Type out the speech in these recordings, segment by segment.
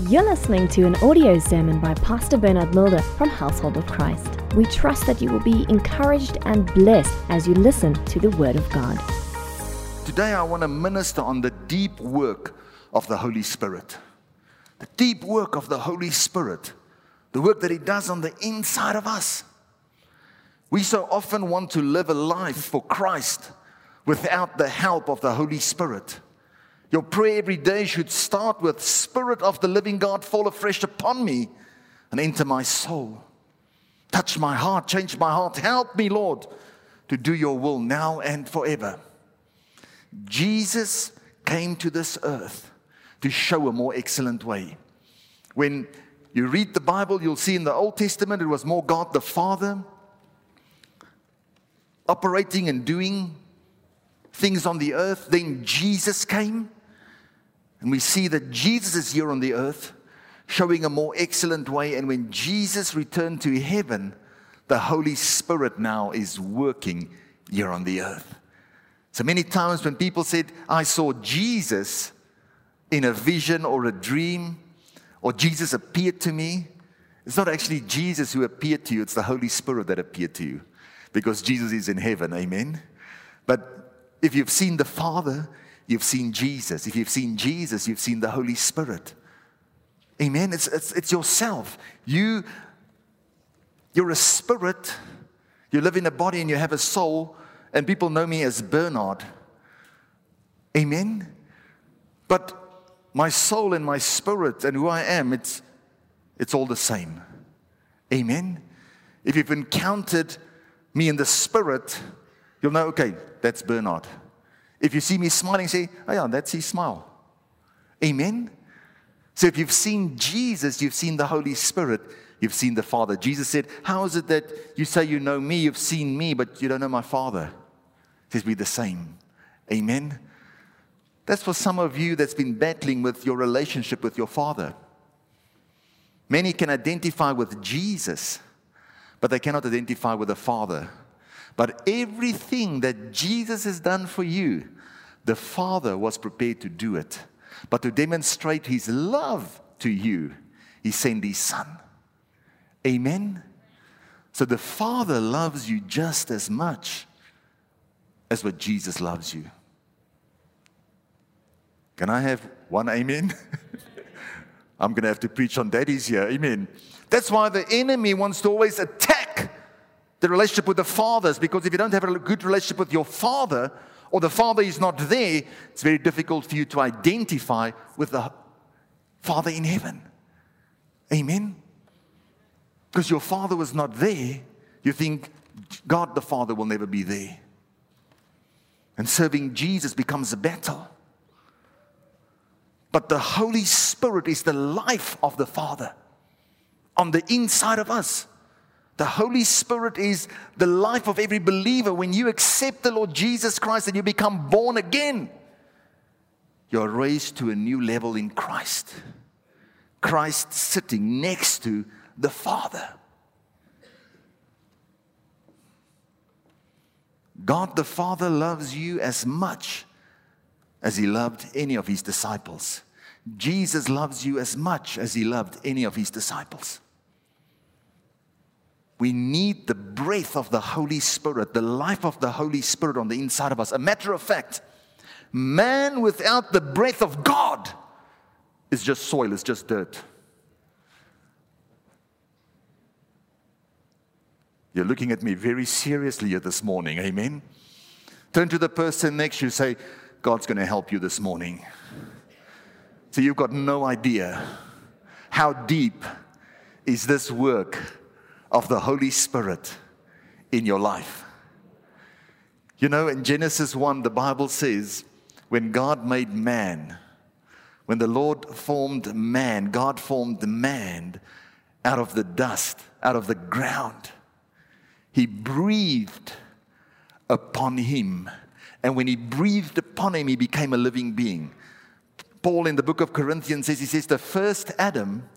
You're listening to an audio sermon by Pastor Bernard Mulder from Household of Christ. We trust that you will be encouraged and blessed as you listen to the Word of God. Today, I want to minister on the deep work of the Holy Spirit. The deep work of the Holy Spirit. The work that He does on the inside of us. We so often want to live a life for Christ without the help of the Holy Spirit. Your prayer every day should start with Spirit of the living God, fall afresh upon me and enter my soul. Touch my heart, change my heart. Help me, Lord, to do your will now and forever. Jesus came to this earth to show a more excellent way. When you read the Bible, you'll see in the Old Testament it was more God the Father operating and doing things on the earth. Then Jesus came and we see that Jesus is here on the earth, showing a more excellent way. And when Jesus returned to heaven, the Holy Spirit now is working here on the earth. So many times when people said, I saw Jesus in a vision or a dream, or Jesus appeared to me, it's not actually Jesus who appeared to you, it's the Holy Spirit that appeared to you because Jesus is in heaven. Amen. But if you've seen the Father, you've seen Jesus. If you've seen Jesus, you've seen the Holy Spirit. Amen. It's, it's, it's yourself. You, you're a spirit. You live in a body and you have a soul, and people know me as Bernard. Amen. But my soul and my spirit and who I am, it's, it's all the same. Amen. If you've encountered me in the spirit, you'll know, okay, that's Bernard. If you see me smiling, say, oh yeah, that's his smile. Amen? So if you've seen Jesus, you've seen the Holy Spirit, you've seen the Father. Jesus said, How is it that you say you know me, you've seen me, but you don't know my Father? It says, Be the same. Amen? That's for some of you that's been battling with your relationship with your Father. Many can identify with Jesus, but they cannot identify with the Father. But everything that Jesus has done for you, the Father was prepared to do it. But to demonstrate his love to you, he sent his Son. Amen? So the Father loves you just as much as what Jesus loves you. Can I have one amen? I'm going to have to preach on daddies here. Amen. That's why the enemy wants to always attack the relationship with the fathers, because if you don't have a good relationship with your father, or the father is not there, it's very difficult for you to identify with the father in heaven. Amen? Because your father was not there, you think God the Father will never be there. And serving Jesus becomes a battle. But the Holy Spirit is the life of the Father on the inside of us. The Holy Spirit is the life of every believer. When you accept the Lord Jesus Christ and you become born again, you're raised to a new level in Christ. Christ sitting next to the Father. God the Father loves you as much as he loved any of his disciples. Jesus loves you as much as he loved any of his disciples. We need the breath of the Holy Spirit, the life of the Holy Spirit on the inside of us. A matter of fact, man without the breath of God is just soil, it's just dirt. You're looking at me very seriously this morning, amen? Turn to the person next to you, say, God's going to help you this morning. So you've got no idea how deep is this work of the Holy Spirit in your life. You know, in Genesis 1, the Bible says, when God made man, when the Lord formed man, God formed man out of the dust, out of the ground. He breathed upon him. And when he breathed upon him, he became a living being. Paul in the book of Corinthians says, he says, the first Adam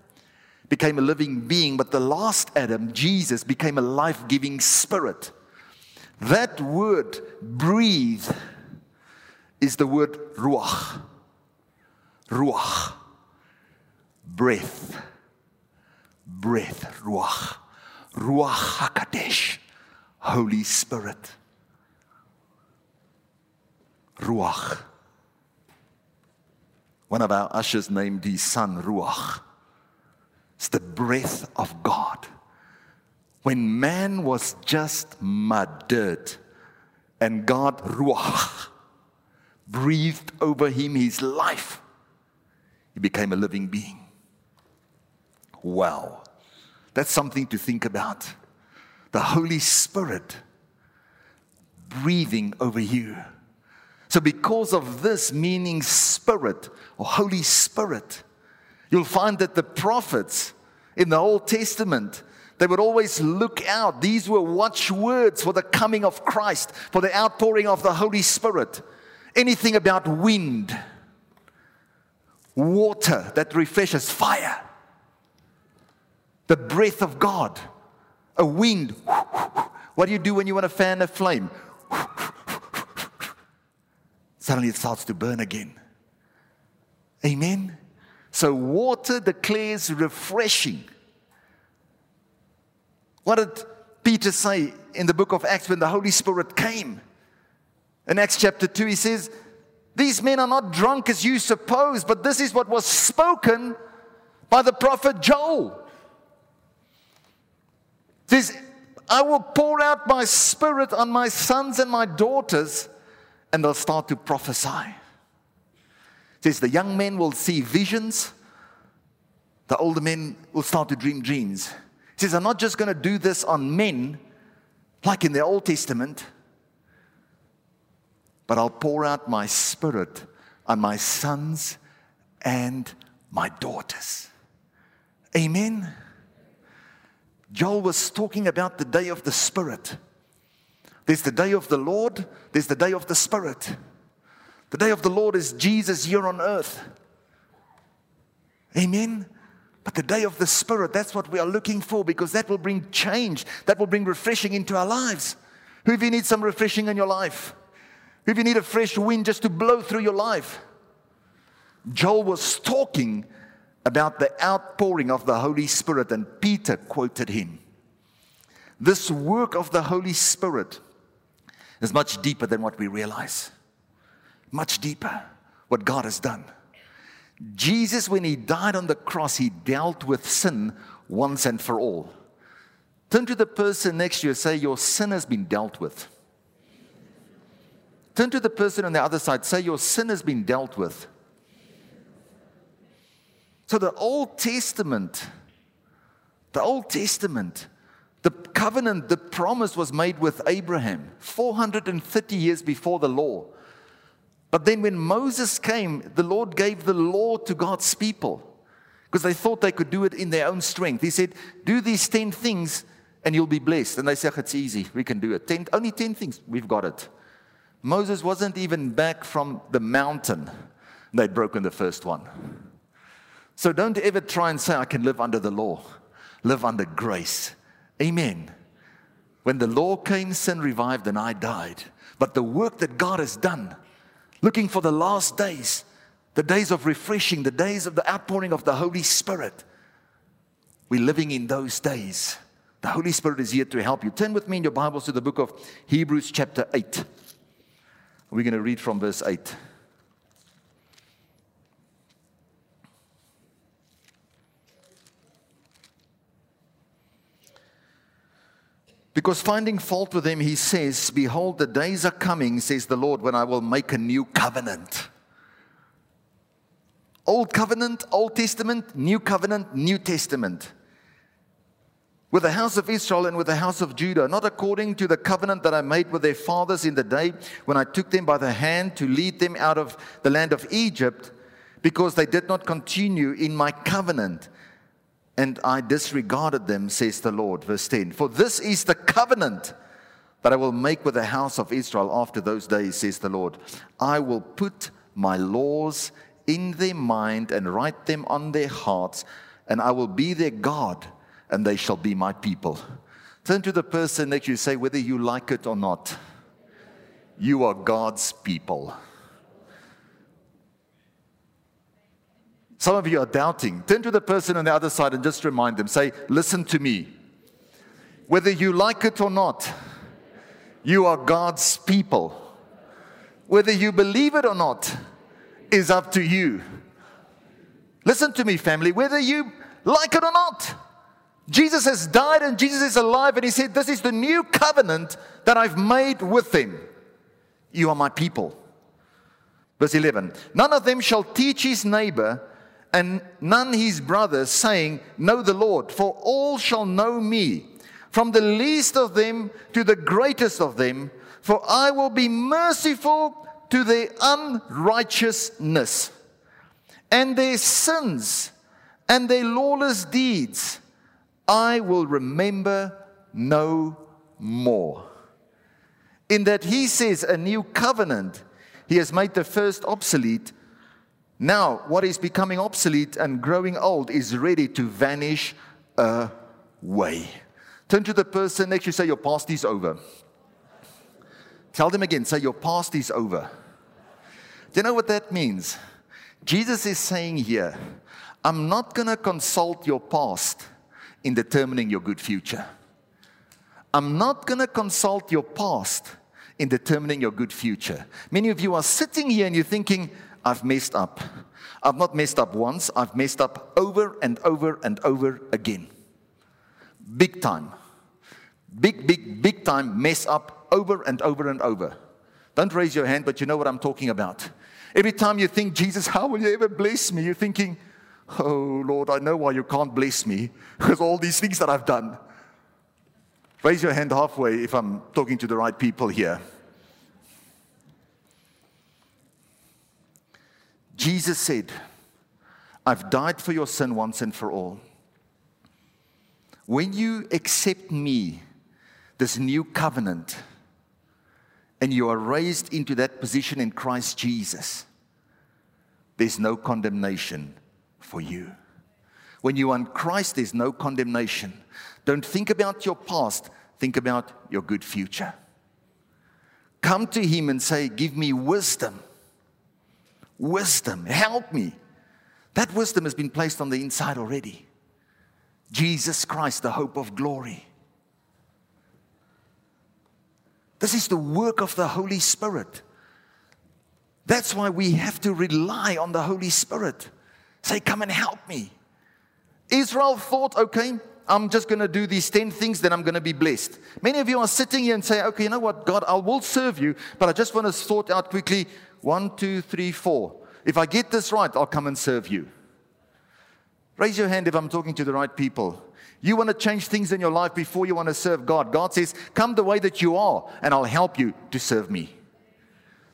became a living being, but the last Adam, Jesus, became a life giving spirit. That word, breathe, is the word ruach. Ruach. breath. Breath, Ruach. Ruach HaKadosh, Holy Spirit. Ruach. One of our ushers named his son Ruach. It's the breath of God. When man was just mud, dirt, and God, Ruach, breathed over him his life, he became a living being. Wow. That's something to think about. The Holy Spirit breathing over you. So, because of this meaning spirit or Holy Spirit, you'll find that the prophets in the Old Testament they would always look out. These were watchwords for the coming of Christ, for the outpouring of the Holy Spirit. Anything about wind, water that refreshes, fire, the breath of God, a wind. What do you do when you want to fan a flame? Suddenly it starts to burn again. Amen. So water declares refreshing. What did Peter say in the book of Acts when the Holy Spirit came? In Acts chapter 2, he says, These men are not drunk as you suppose, but this is what was spoken by the prophet Joel. He says, I will pour out my spirit on my sons and my daughters, and they'll start to prophesy. Says, The young men will see visions, the older men will start to dream dreams. He says, I'm not just going to do this on men like in the Old Testament, but I'll pour out my spirit on my sons and my daughters. Amen. Joel was talking about the day of the Spirit. There's the day of the Lord, there's the day of the Spirit. The day of the Lord is Jesus here on earth. Amen. But the day of the Spirit, that's what we are looking for because that will bring change, that will bring refreshing into our lives. Who of you need some refreshing in your life? Who of you need a fresh wind just to blow through your life? Joel was talking about the outpouring of the Holy Spirit, and Peter quoted him. This work of the Holy Spirit is much deeper than what we realize. Much deeper, what God has done. Jesus, when he died on the cross, he dealt with sin once and for all. Turn to the person next to you and say, Your sin has been dealt with. Turn to the person on the other side, say, Your sin has been dealt with. So, the Old Testament, the Old Testament, the covenant, the promise was made with Abraham 430 years before the law. But then when Moses came, the Lord gave the law to God's people because they thought they could do it in their own strength. He said, Do these 10 things and you'll be blessed. And they said, It's easy. We can do it. Ten, only 10 things. We've got it. Moses wasn't even back from the mountain. They'd broken the first one. So don't ever try and say, I can live under the law, live under grace. Amen. When the law came, sin revived and I died. But the work that God has done, looking for the last days, the days of refreshing, the days of the outpouring of the Holy Spirit. We're living in those days. The Holy Spirit is here to help you. Turn with me in your Bibles to the book of Hebrews, chapter 8. We're going to read from verse 8. Because finding fault with them, he says, Behold, the days are coming, says the Lord, when I will make a new covenant. Old covenant, Old Testament, New covenant, New Testament. With the house of Israel and with the house of Judah, not according to the covenant that I made with their fathers in the day when I took them by the hand to lead them out of the land of Egypt, because they did not continue in my covenant and I disregarded them, says the Lord. Verse 10 For this is the covenant that I will make with the house of Israel after those days, says the Lord. I will put my laws in their mind and write them on their hearts, and I will be their God, and they shall be my people. Turn to the person next you say, whether you like it or not, you are God's people. Some of you are doubting. Turn to the person on the other side and just remind them say, Listen to me. Whether you like it or not, you are God's people. Whether you believe it or not is up to you. Listen to me, family. Whether you like it or not, Jesus has died and Jesus is alive, and He said, This is the new covenant that I've made with them. You are my people. Verse 11 None of them shall teach his neighbor and none his brothers, saying, Know the Lord, for all shall know me, from the least of them to the greatest of them, for I will be merciful to their unrighteousness, and their sins and their lawless deeds I will remember no more. In that he says, A new covenant, he has made the first obsolete now, what is becoming obsolete and growing old is ready to vanish away. Turn to the person next to you, say, Your past is over. Tell them again, say, Your past is over. Do you know what that means? Jesus is saying here, I'm not going to consult your past in determining your good future. I'm not going to consult your past in determining your good future. Many of you are sitting here and you're thinking, I've messed up. I've not messed up once, I've messed up over and over and over again. Big time. Big, big, big time mess up over and over and over. Don't raise your hand, but you know what I'm talking about. Every time you think, Jesus, how will you ever bless me? You're thinking, oh Lord, I know why you can't bless me because all these things that I've done. Raise your hand halfway if I'm talking to the right people here. Jesus said, I've died for your sin once and for all. When you accept me, this new covenant, and you are raised into that position in Christ Jesus, there's no condemnation for you. When you are in Christ, there's no condemnation. Don't think about your past, think about your good future. Come to Him and say, Give me wisdom wisdom. Help me. That wisdom has been placed on the inside already. Jesus Christ, the hope of glory. This is the work of the Holy Spirit. That's why we have to rely on the Holy Spirit. Say, Come and help me. Israel thought, okay, I'm just going to do these 10 things, then I'm going to be blessed. Many of you are sitting here and say, okay, you know what, God, I will serve you, but I just want to sort out quickly one, two, three, four. If I get this right, I'll come and serve you. Raise your hand if I'm talking to the right people. You want to change things in your life before you want to serve God. God says, Come the way that you are, and I'll help you to serve me.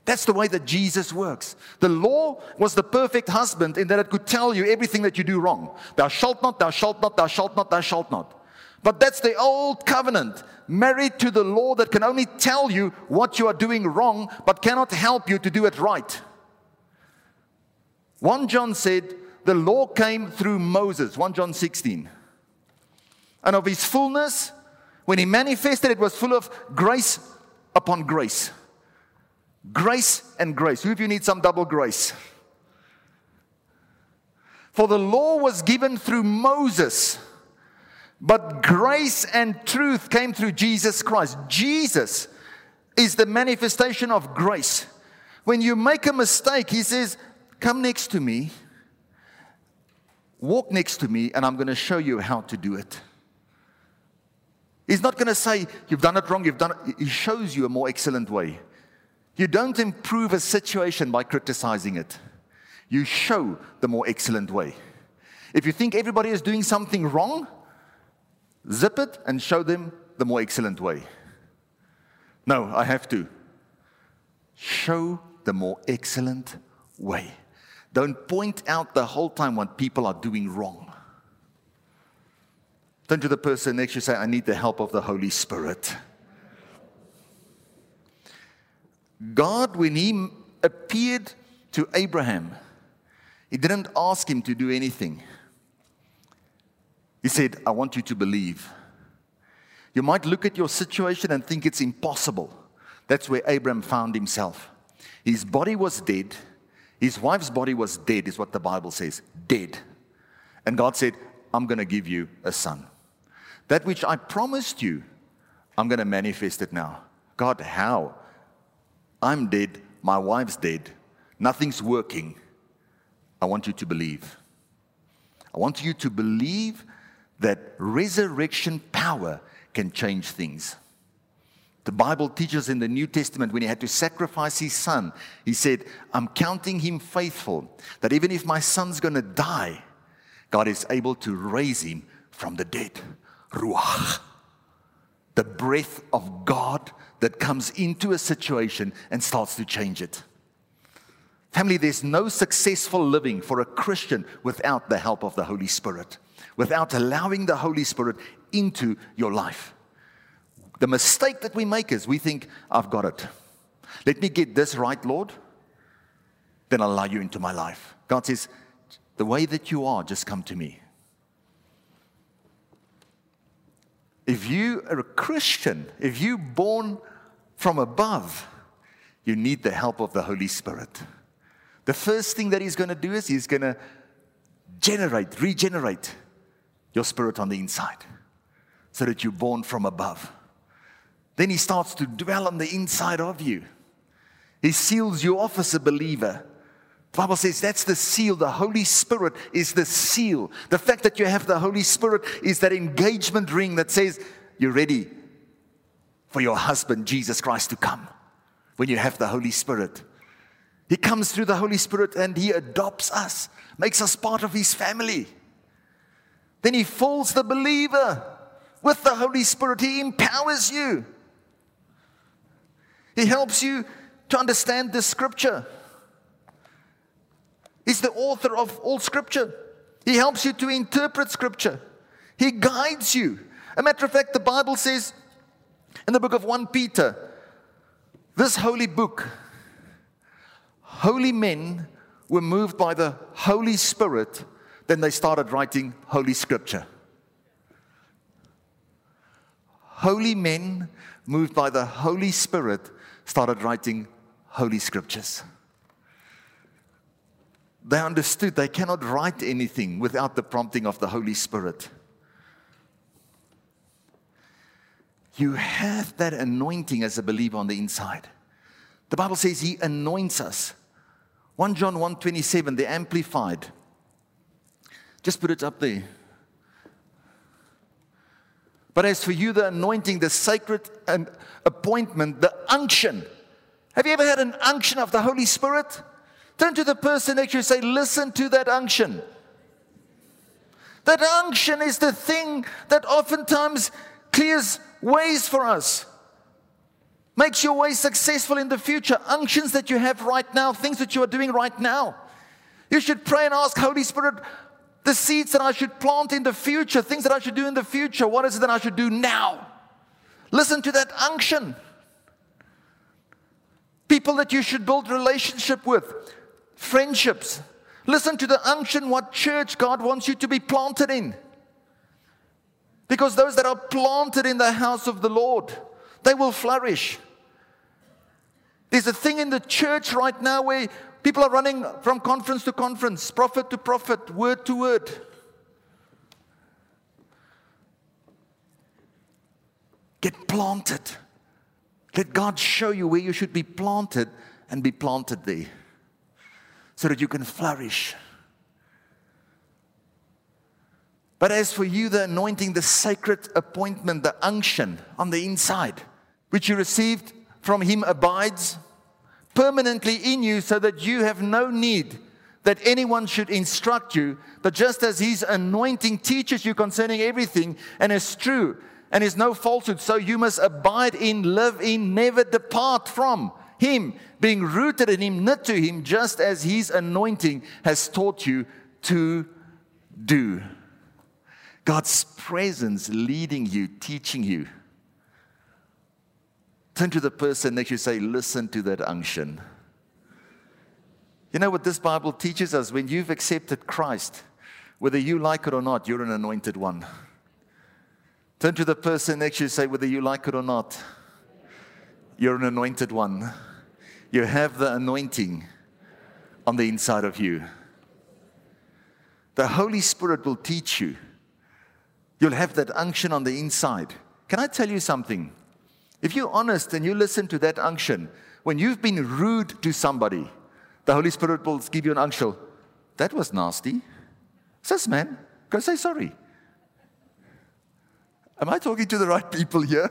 That's the way that Jesus works. The law was the perfect husband in that it could tell you everything that you do wrong. Thou shalt not, thou shalt not, thou shalt not, thou shalt not. But that's the old covenant, married to the law that can only tell you what you are doing wrong, but cannot help you to do it right. 1 John said, The law came through Moses, 1 John 16. And of his fullness, when he manifested, it was full of grace upon grace. Grace and grace. Who of you need some double grace? For the law was given through Moses but grace and truth came through Jesus Christ. Jesus is the manifestation of grace. When you make a mistake, he says, Come next to me, walk next to me, and I'm going to show you how to do it. He's not going to say, You've done it wrong, you've done it. He shows you a more excellent way. You don't improve a situation by criticizing it, you show the more excellent way. If you think everybody is doing something wrong, Zip it and show them the more excellent way. No, I have to. Show the more excellent way. Don't point out the whole time what people are doing wrong. Turn to the person next to you say, I need the help of the Holy Spirit. God, when He appeared to Abraham, He didn't ask him to do anything. He said, I want you to believe. You might look at your situation and think it's impossible. That's where Abraham found himself. His body was dead, His wife's body was dead, is what the Bible says. Dead. And God said, I'm going to give you a son. That which I promised you, I'm going to manifest it now. God, how? I'm dead. My wife's dead. Nothing's working. I want you to believe. I want you to believe that resurrection power can change things. The Bible teaches in the New Testament when he had to sacrifice his son, he said, I'm counting him faithful, that even if my son's going to die, God is able to raise him from the dead. Ruach. The breath of God that comes into a situation and starts to change it. Family, there's no successful living for a Christian without the help of the Holy Spirit, without allowing the Holy Spirit into your life. The mistake that we make is we think, I've got it. Let me get this right, Lord, then I'll allow you into my life. God says, The way that you are, just come to me. If you are a Christian, if you're born from above, you need the help of the Holy Spirit. The first thing that He's going to do is He's going to generate, regenerate your spirit on the inside so that you're born from above. Then He starts to dwell on the inside of you. He seals you off as a believer. The Bible says that's the seal. The Holy Spirit is the seal. The fact that you have the Holy Spirit is that engagement ring that says you're ready for your husband, Jesus Christ, to come when you have the Holy Spirit. He comes through the Holy Spirit and He adopts us, makes us part of His family. Then He fills the believer with the Holy Spirit, He empowers you. He helps you to understand the scripture. He's the author of all scripture. He helps you to interpret scripture. He guides you. A matter of fact, the Bible says in the book of 1 Peter, this holy book holy men were moved by the Holy Spirit, then they started writing Holy Scripture. Holy men moved by the Holy Spirit started writing Holy Scriptures. They understood they cannot write anything without the prompting of the Holy Spirit. You have that anointing as a believer on the inside. The Bible says He anoints us 1 John 1:27, the amplified. Just put it up there. But as for you, the anointing, the sacred appointment, the unction. Have you ever had an unction of the Holy Spirit? Turn to the person next to you and say, Listen to that unction. That unction is the thing that oftentimes clears ways for us makes your way successful in the future. Unctions that you have right now, things that you are doing right now. You should pray and ask, Holy Spirit, the seeds that I should plant in the future, things that I should do in the future, what is it that I should do now? Listen to that unction. People that you should build relationship with, friendships. Listen to the unction, what church God wants you to be planted in. Because those that are planted in the house of the Lord, they will flourish. There's a thing in the church right now where people are running from conference to conference, prophet to prophet, word to word. Get planted. Let God show you where you should be planted and be planted there so that you can flourish. But as for you, the anointing, the sacred appointment, the unction on the inside, which you received from him abides permanently in you so that you have no need that anyone should instruct you, but just as his anointing teaches you concerning everything and is true and is no falsehood, so you must abide in, live in, never depart from him, being rooted in him, knit to him, just as his anointing has taught you to do. God's presence leading you, teaching you. Turn to the person next to you say, Listen to that unction. You know what this Bible teaches us? When you've accepted Christ, whether you like it or not, you're an anointed one. Turn to the person next to you say, Whether you like it or not, you're an anointed one. You have the anointing on the inside of you. The Holy Spirit will teach you. You'll have that unction on the inside. Can I tell you something? If you're honest and you listen to that unction, when you've been rude to somebody, the Holy Spirit will give you an unction. That was nasty. Says, man, go say sorry. Am I talking to the right people here?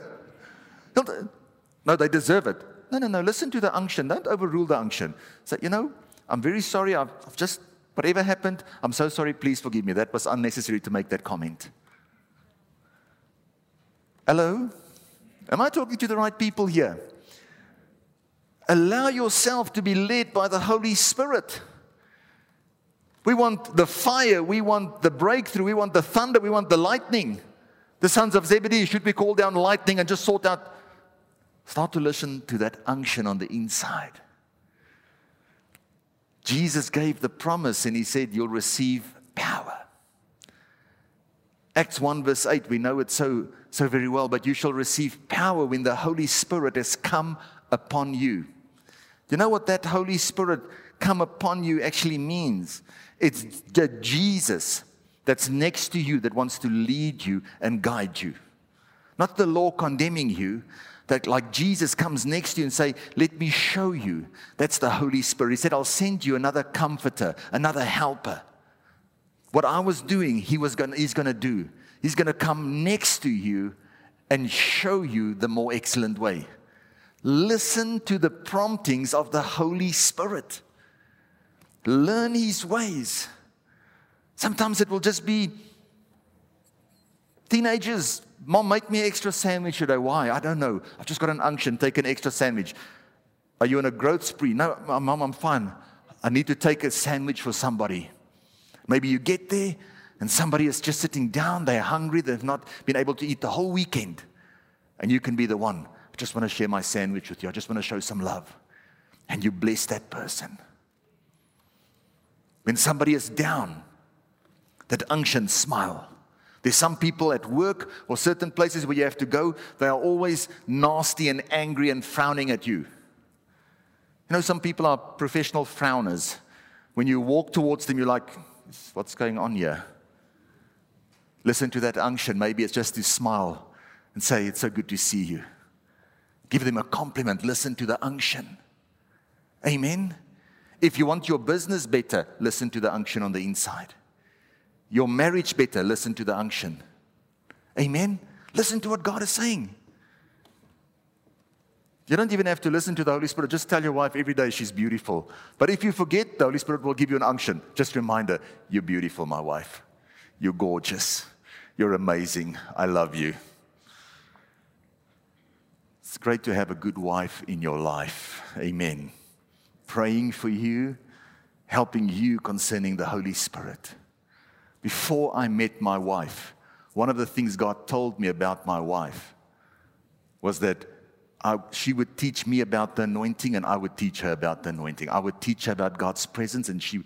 No, they deserve it. No, no, no. Listen to the unction. Don't overrule the unction. Say, you know, I'm very sorry. I've, I've just, whatever happened, I'm so sorry. Please forgive me. That was unnecessary to make that comment. Hello? Am I talking to the right people here? Allow yourself to be led by the Holy Spirit. We want the fire, we want the breakthrough, we want the thunder, we want the lightning. The sons of Zebedee should be called down lightning and just sort out. Start to listen to that unction on the inside. Jesus gave the promise and he said, You'll receive. Acts 1, verse 8, we know it so, so very well, but you shall receive power when the Holy Spirit has come upon you. Do you know what that Holy Spirit come upon you actually means? It's the Jesus that's next to you that wants to lead you and guide you. Not the law condemning you, that like Jesus comes next to you and say, "Let me show you." That's the Holy Spirit. He said, "I'll send you another comforter, another helper." What I was doing, he was gonna, he's going to do. He's going to come next to you and show you the more excellent way. Listen to the promptings of the Holy Spirit. Learn his ways. Sometimes it will just be teenagers, mom, make me extra sandwich today. Why? I don't know. I've just got an unction, take an extra sandwich. Are you on a growth spree? No, mom, I'm fine. I need to take a sandwich for somebody. Maybe you get there and somebody is just sitting down, they're hungry, they've not been able to eat the whole weekend. And you can be the one. I just want to share my sandwich with you. I just want to show some love. And you bless that person. When somebody is down, that unction smile. There's some people at work or certain places where you have to go, they are always nasty and angry and frowning at you. You know, some people are professional frowners. When you walk towards them, you're like, what's going on here? Listen to that unction. Maybe it's just to smile and say, It's so good to see you. Give them a compliment. Listen to the unction. Amen. If you want your business better, listen to the unction on the inside your marriage better, listen to the unction. Amen. Listen to what God is saying. You don't even have to listen to the Holy Spirit. Just tell your wife every day she's beautiful. But if you forget, the Holy Spirit will give you an unction. Just remind her, you're beautiful, my wife. You're gorgeous. You're amazing. I love you. It's great to have a good wife in your life. Amen. Praying for you, helping you concerning the Holy Spirit before I met my wife, one of the things God told me about my wife was that I, she would teach me about the anointing and I would teach her about the anointing. I would teach her about God's presence and she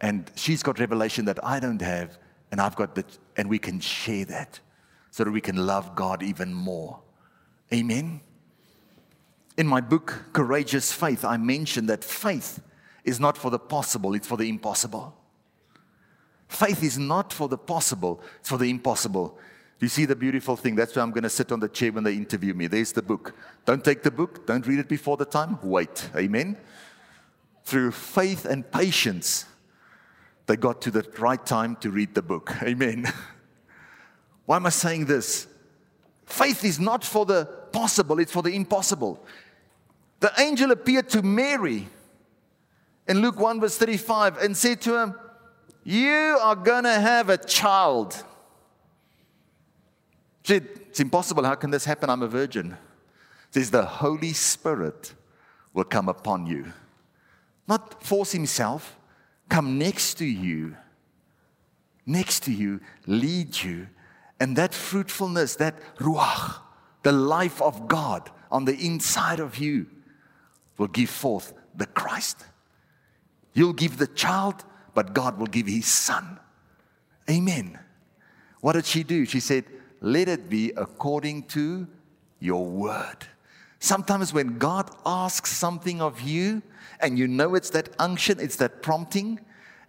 and she's got revelation that I don't have and I've got that and we can share that so that we can love God even more. Amen. In my book Courageous Faith, I mentioned that faith is not for the possible, it's for the impossible. Faith is not for the possible, it's for the impossible. You see the beautiful thing? That's why I'm going to sit on the chair when they interview me. There's the book. Don't take the book, don't read it before the time. Wait. Amen. Through faith and patience, they got to the right time to read the book. Amen. Why am I saying this? Faith is not for the possible, it's for the impossible. The angel appeared to Mary in Luke 1, verse 35, and said to him, you are going to have a child. She It's impossible. How can this happen? I'm a virgin. Says the Holy Spirit will come upon you. Not force himself, come next to you, next to you, lead you. And that fruitfulness, that ruach, the life of God on the inside of you, will give forth the Christ. You'll give the child, but God will give his son. Amen. What did she do? She said, Let it be according to your word. Sometimes when God asks something of you and you know it's that unction, it's that prompting,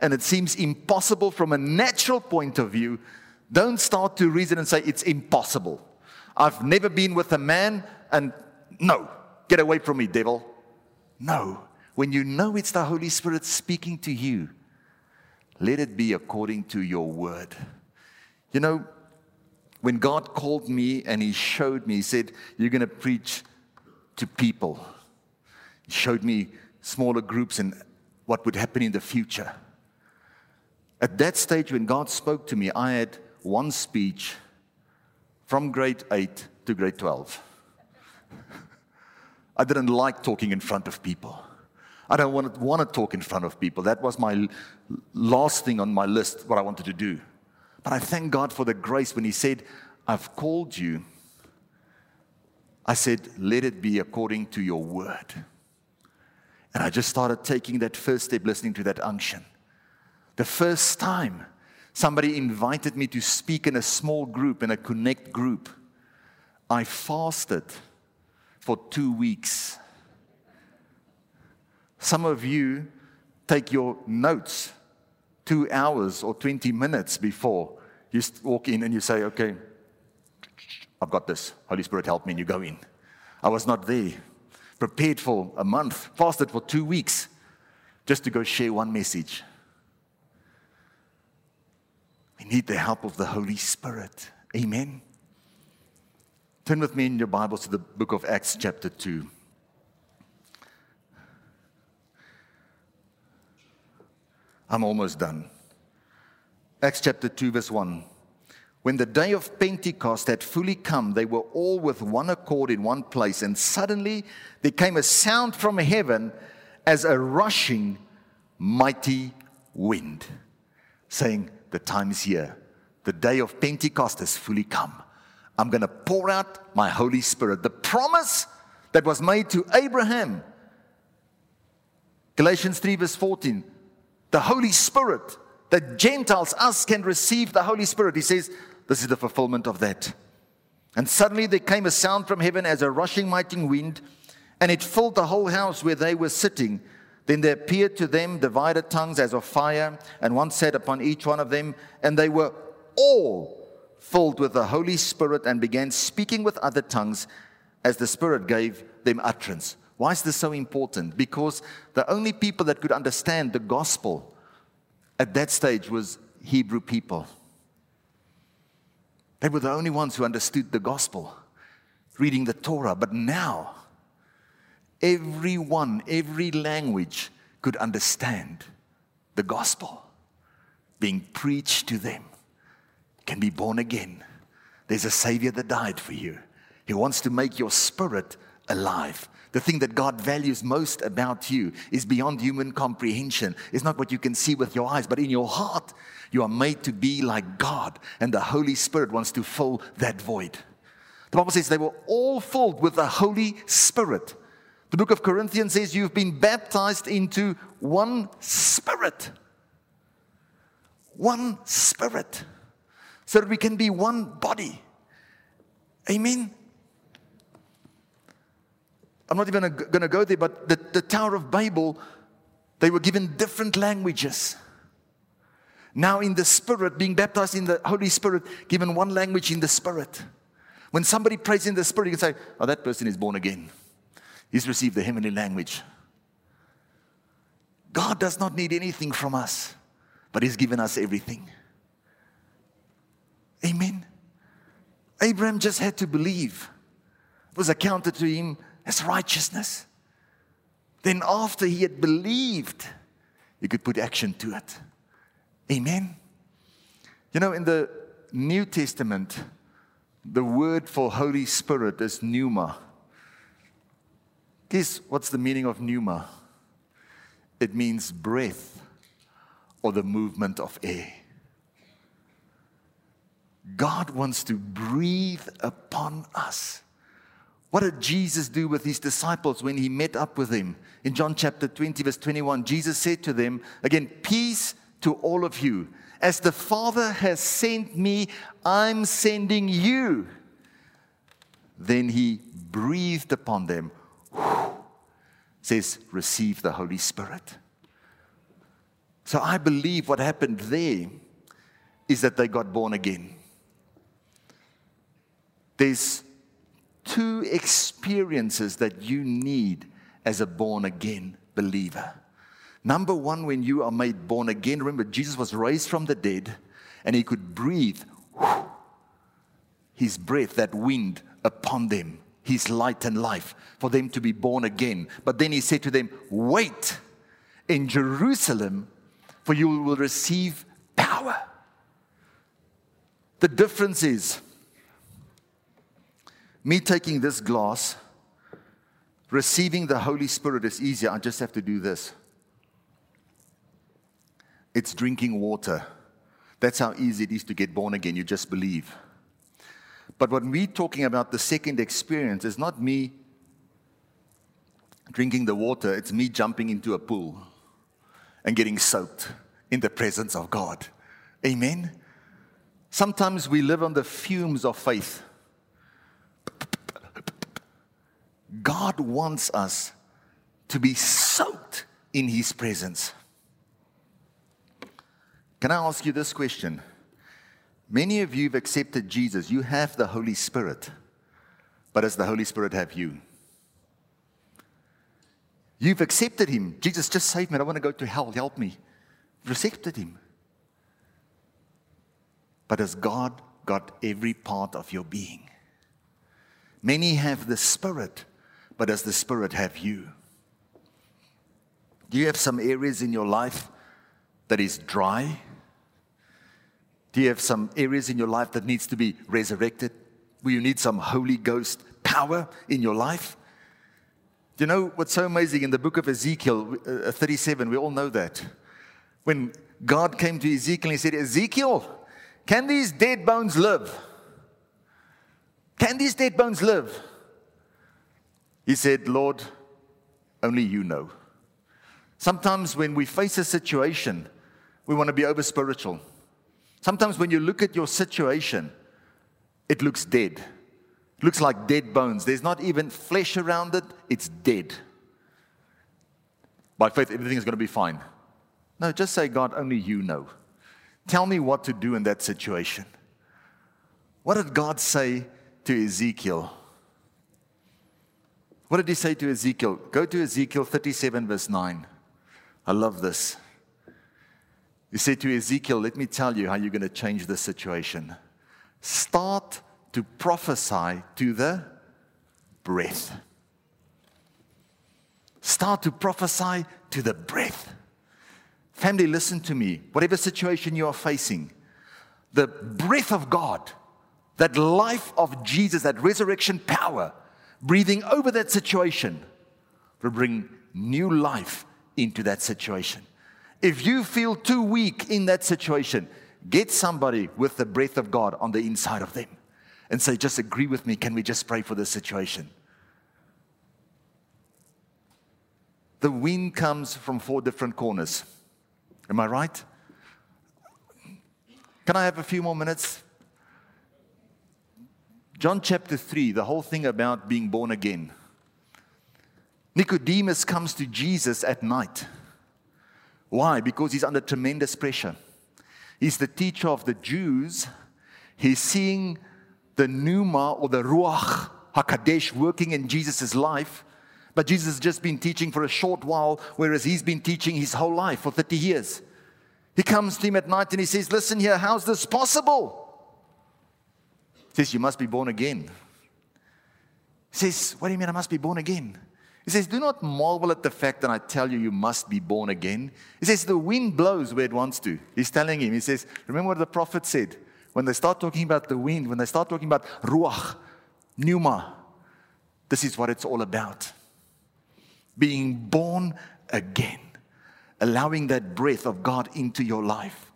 and it seems impossible from a natural point of view, don't start to reason and say it's impossible. I've never been with a man and no, get away from me, devil. No. When you know it's the Holy Spirit speaking to you, let it be according to your word. You know, when God called me and He showed me, He said, You're going to preach to people. He showed me smaller groups and what would happen in the future. At that stage, when God spoke to me, I had one speech from grade 8 to grade 12. I didn't like talking in front of people. I don't want to, want to talk in front of people. That was my last thing on my list, what I wanted to do. But I thank God for the grace when He said, I've called you. I said, let it be according to your word. And I just started taking that first step, listening to that unction. The first time somebody invited me to speak in a small group, in a connect group, I fasted for two weeks. Some of you take your notes two hours or 20 minutes before you walk in and you say, Okay, I've got this. Holy Spirit, help me. And you go in. I was not there. Prepared for a month, fasted for two weeks just to go share one message. We need the help of the Holy Spirit. Amen. Turn with me in your Bibles to the book of Acts, chapter 2. I'm almost done. Acts chapter 2, verse 1. When the day of Pentecost had fully come, they were all with one accord in one place, and suddenly there came a sound from heaven as a rushing, mighty wind, saying, The time is here. The day of Pentecost has fully come. I'm going to pour out my Holy Spirit. The promise that was made to Abraham. Galatians 3, verse 14. The Holy Spirit, that Gentiles, us, can receive the Holy Spirit. He says, This is the fulfillment of that. And suddenly there came a sound from heaven as a rushing, mighty wind, and it filled the whole house where they were sitting. Then there appeared to them divided tongues as of fire, and one sat upon each one of them, and they were all filled with the Holy Spirit and began speaking with other tongues as the Spirit gave them utterance. Why is this so important? Because the only people that could understand the gospel at that stage was Hebrew people. They were the only ones who understood the gospel, reading the Torah. But now, everyone, every language could understand the gospel being preached to them can be born again. There's a Savior that died for you. He wants to make your spirit alive. The thing that God values most about you is beyond human comprehension. It's not what you can see with your eyes, but in your heart, you are made to be like God, and the Holy Spirit wants to fill that void. The Bible says they were all filled with the Holy Spirit. The book of Corinthians says you've been baptized into one spirit. One spirit so that we can be one body. Amen. I'm not even going to go there, but the, the Tower of Babel, they were given different languages. Now, in the Spirit, being baptized in the Holy Spirit, given one language in the Spirit. When somebody prays in the Spirit, you can say, Oh, that person is born again. He's received the heavenly language. God does not need anything from us, but He's given us everything. Amen. Abraham just had to believe. It was accounted to him as righteousness. Then, after he had believed, he could put action to it. Amen. You know, in the New Testament, the word for Holy Spirit is pneuma. Guess what's the meaning of pneuma? It means breath or the movement of air. God wants to breathe upon us. What did Jesus do with his disciples when he met up with them? In John chapter 20, verse 21, Jesus said to them, again, peace to all of you. As the Father has sent me, I'm sending you. Then he breathed upon them, says, receive the Holy Spirit. So I believe what happened there is that they got born again. There's two experiences that you need as a born again believer. Number one, when you are made born again, remember, Jesus was raised from the dead and he could breathe his breath, that wind, upon them, his light and life, for them to be born again. But then he said to them, Wait in Jerusalem, for you will receive power. The difference is me taking this glass, receiving the Holy Spirit is easier. I just have to do this. It's drinking water. That's how easy it is to get born again. You just believe. But when we're talking about the second experience, it's not me drinking the water, it's me jumping into a pool and getting soaked in the presence of God. Amen? Sometimes we live on the fumes of faith. God wants us to be soaked in His presence. Can I ask you this question? Many of you have accepted Jesus. You have the Holy Spirit. But does the Holy Spirit have you? You've accepted Him. Jesus, just save me. I don't want to go to hell. Help me. You've accepted Him. But has God got every part of your being? Many have the Spirit, but does the Spirit have you? Do you have some areas in your life that is dry? Do you have some areas in your life that needs to be resurrected? Will you need some Holy Ghost power in your life? Do you know what's so amazing in the book of Ezekiel uh, 37? We all know that. When God came to Ezekiel, he said, Ezekiel, can these dead bones live? Can these dead bones live? He said, Lord, only you know. Sometimes when we face a situation, we want to be over spiritual. Sometimes when you look at your situation, it looks dead. It looks like dead bones. There's not even flesh around it, it's dead. By faith, everything is going to be fine. No, just say, God, only you know. Tell me what to do in that situation. What did God say to Ezekiel? What did he say to Ezekiel? Go to Ezekiel 37, verse 9. I love this. He said to Ezekiel, Let me tell you how you're going to change the situation. Start to prophesy to the breath. Start to prophesy to the breath. Family, listen to me. Whatever situation you are facing, the breath of God, that life of Jesus, that resurrection power, breathing over that situation, will bring new life into that situation. If you feel too weak in that situation, get somebody with the breath of God on the inside of them and say, Just agree with me. Can we just pray for this situation? The wind comes from four different corners. Am I right? Can I have a few more minutes? John chapter 3, the whole thing about being born again. Nicodemus comes to Jesus at night. Why? Because he's under tremendous pressure. He's the teacher of the Jews. He's seeing the pneuma or the ruach hakadosh working in Jesus' life. But Jesus has just been teaching for a short while, whereas he's been teaching his whole life for 30 years. He comes to him at night and he says, Listen here, how's this possible? Says, You must be born again. He says, What do you mean I must be born again? He says, Do not marvel at the fact that I tell you, you must be born again. He says, The wind blows where it wants to. He's telling him, He says, Remember what the prophet said? When they start talking about the wind, when they start talking about ruach, pneuma, this is what it's all about. Being born again, allowing that breath of God into your life.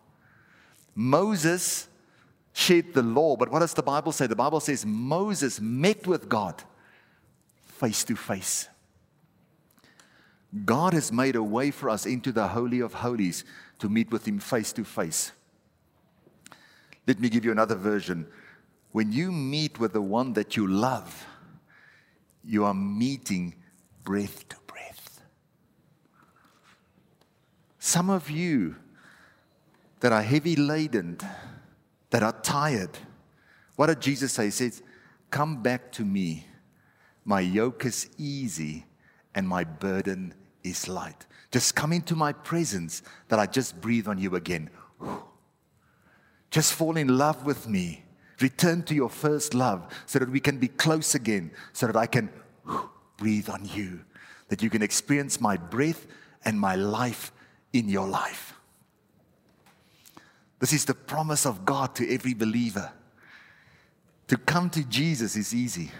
Moses shared the law, but what does the Bible say? The Bible says Moses met with God face to face. God has made a way for us into the Holy of Holies to meet with Him face to face. Let me give you another version. When you meet with the one that you love, you are meeting breath to breath. Some of you that are heavy laden, that are tired, what did Jesus say? He says, Come back to me. My yoke is easy and my burden is light. Just come into my presence that I just breathe on you again. Just fall in love with me. Return to your first love so that we can be close again, so that I can breathe on you, that you can experience my breath and my life in your life. This is the promise of God to every believer. To come to Jesus is easy.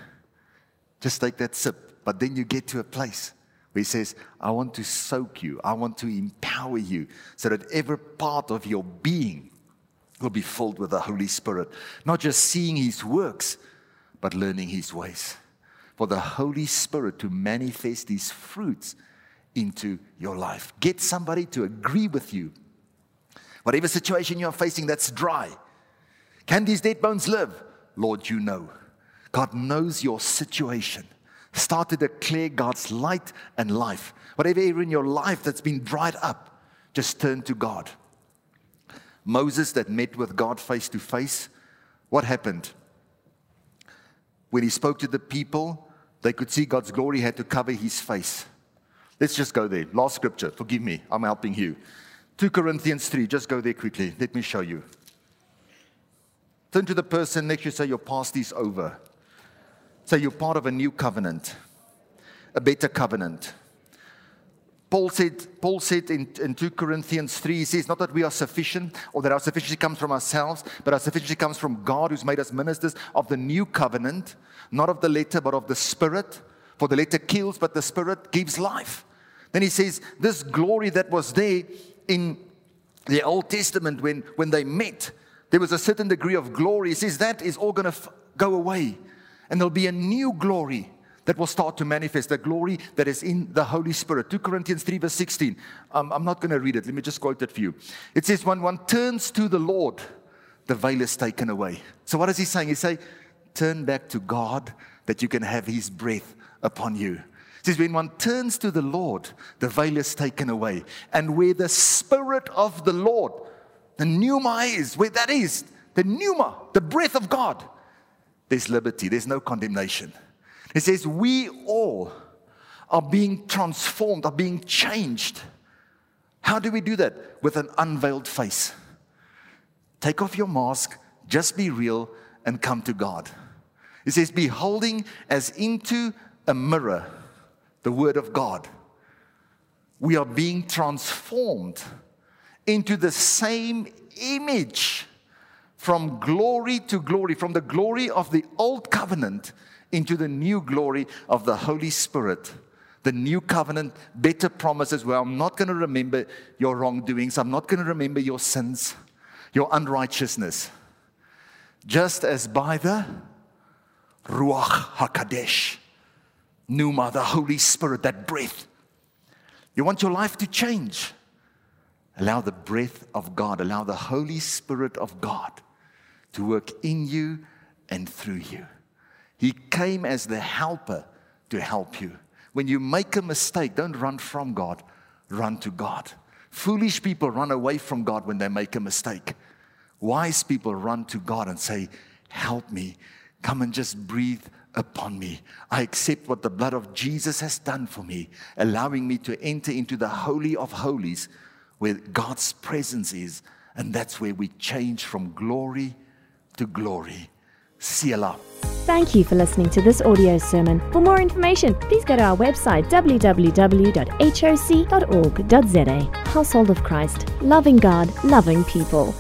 Just take that sip. But then you get to a place where He says, I want to soak you, I want to empower you so that every part of your being will be filled with the Holy Spirit. Not just seeing His works, but learning His ways. For the Holy Spirit to manifest these fruits into your life. Get somebody to agree with you. Whatever situation you're facing that's dry. Can these dead bones live? Lord, you know. God knows your situation. Start to declare God's light and life. Whatever area in your life that's been dried up, just turn to God. Moses, that met with God face to face, what happened? When he spoke to the people, they could see God's glory had to cover his face. Let's just go there. Last scripture. Forgive me, I'm helping you. 2 Corinthians 3. Just go there quickly. Let me show you. Turn to the person next to you say, Your past is over. Say, You're part of a new covenant, a better covenant. Paul said, Paul said in, in 2 Corinthians 3, he says, Not that we are sufficient or that our sufficiency comes from ourselves, but our sufficiency comes from God who's made us ministers of the new covenant, not of the letter, but of the spirit. For the letter kills, but the spirit gives life. Then he says, This glory that was there in the Old Testament when, when they met, there was a certain degree of glory. He says that is all going to f- go away. And there'll be a new glory that will start to manifest, the glory that is in the Holy Spirit. 2 Corinthians 3, verse 16. Um, I'm not going to read it. Let me just quote it for you. It says, When one turns to the Lord, the veil is taken away. So, what is he saying? He's saying, Turn back to God that you can have his breath upon you. It says, When one turns to the Lord, the veil is taken away. And where the Spirit of the Lord, the pneuma is, where that is, the pneuma, the breath of God, there's liberty, there's no condemnation. It says, We all are being transformed, are being changed. How do we do that? With an unveiled face. Take off your mask, just be real, and come to God. It says, Beholding as into a mirror the Word of God, we are being transformed into the same image from glory to glory, from the glory of the old covenant into the new glory of the Holy Spirit. The new covenant, better promises where I'm not going to remember your wrongdoings, I'm not going to remember your sins, your unrighteousness. Just as by the Ruach HaKodesh, Pneuma, the Holy Spirit, that breath. You want your life to change. Allow the breath of God, allow the Holy Spirit of God to work in you and through you. He came as the helper to help you. When you make a mistake, don't run from God, run to God. Foolish people run away from God when they make a mistake. Wise people run to God and say, Help me. Come and just breathe upon me. I accept what the blood of Jesus has done for me, allowing me to enter into the Holy of Holies where God's presence is. And that's where we change from glory to glory. Selah. Thank you for listening to this audio sermon. For more information, please go to our website www.hoc.org.za. Household of Christ, loving God, loving people.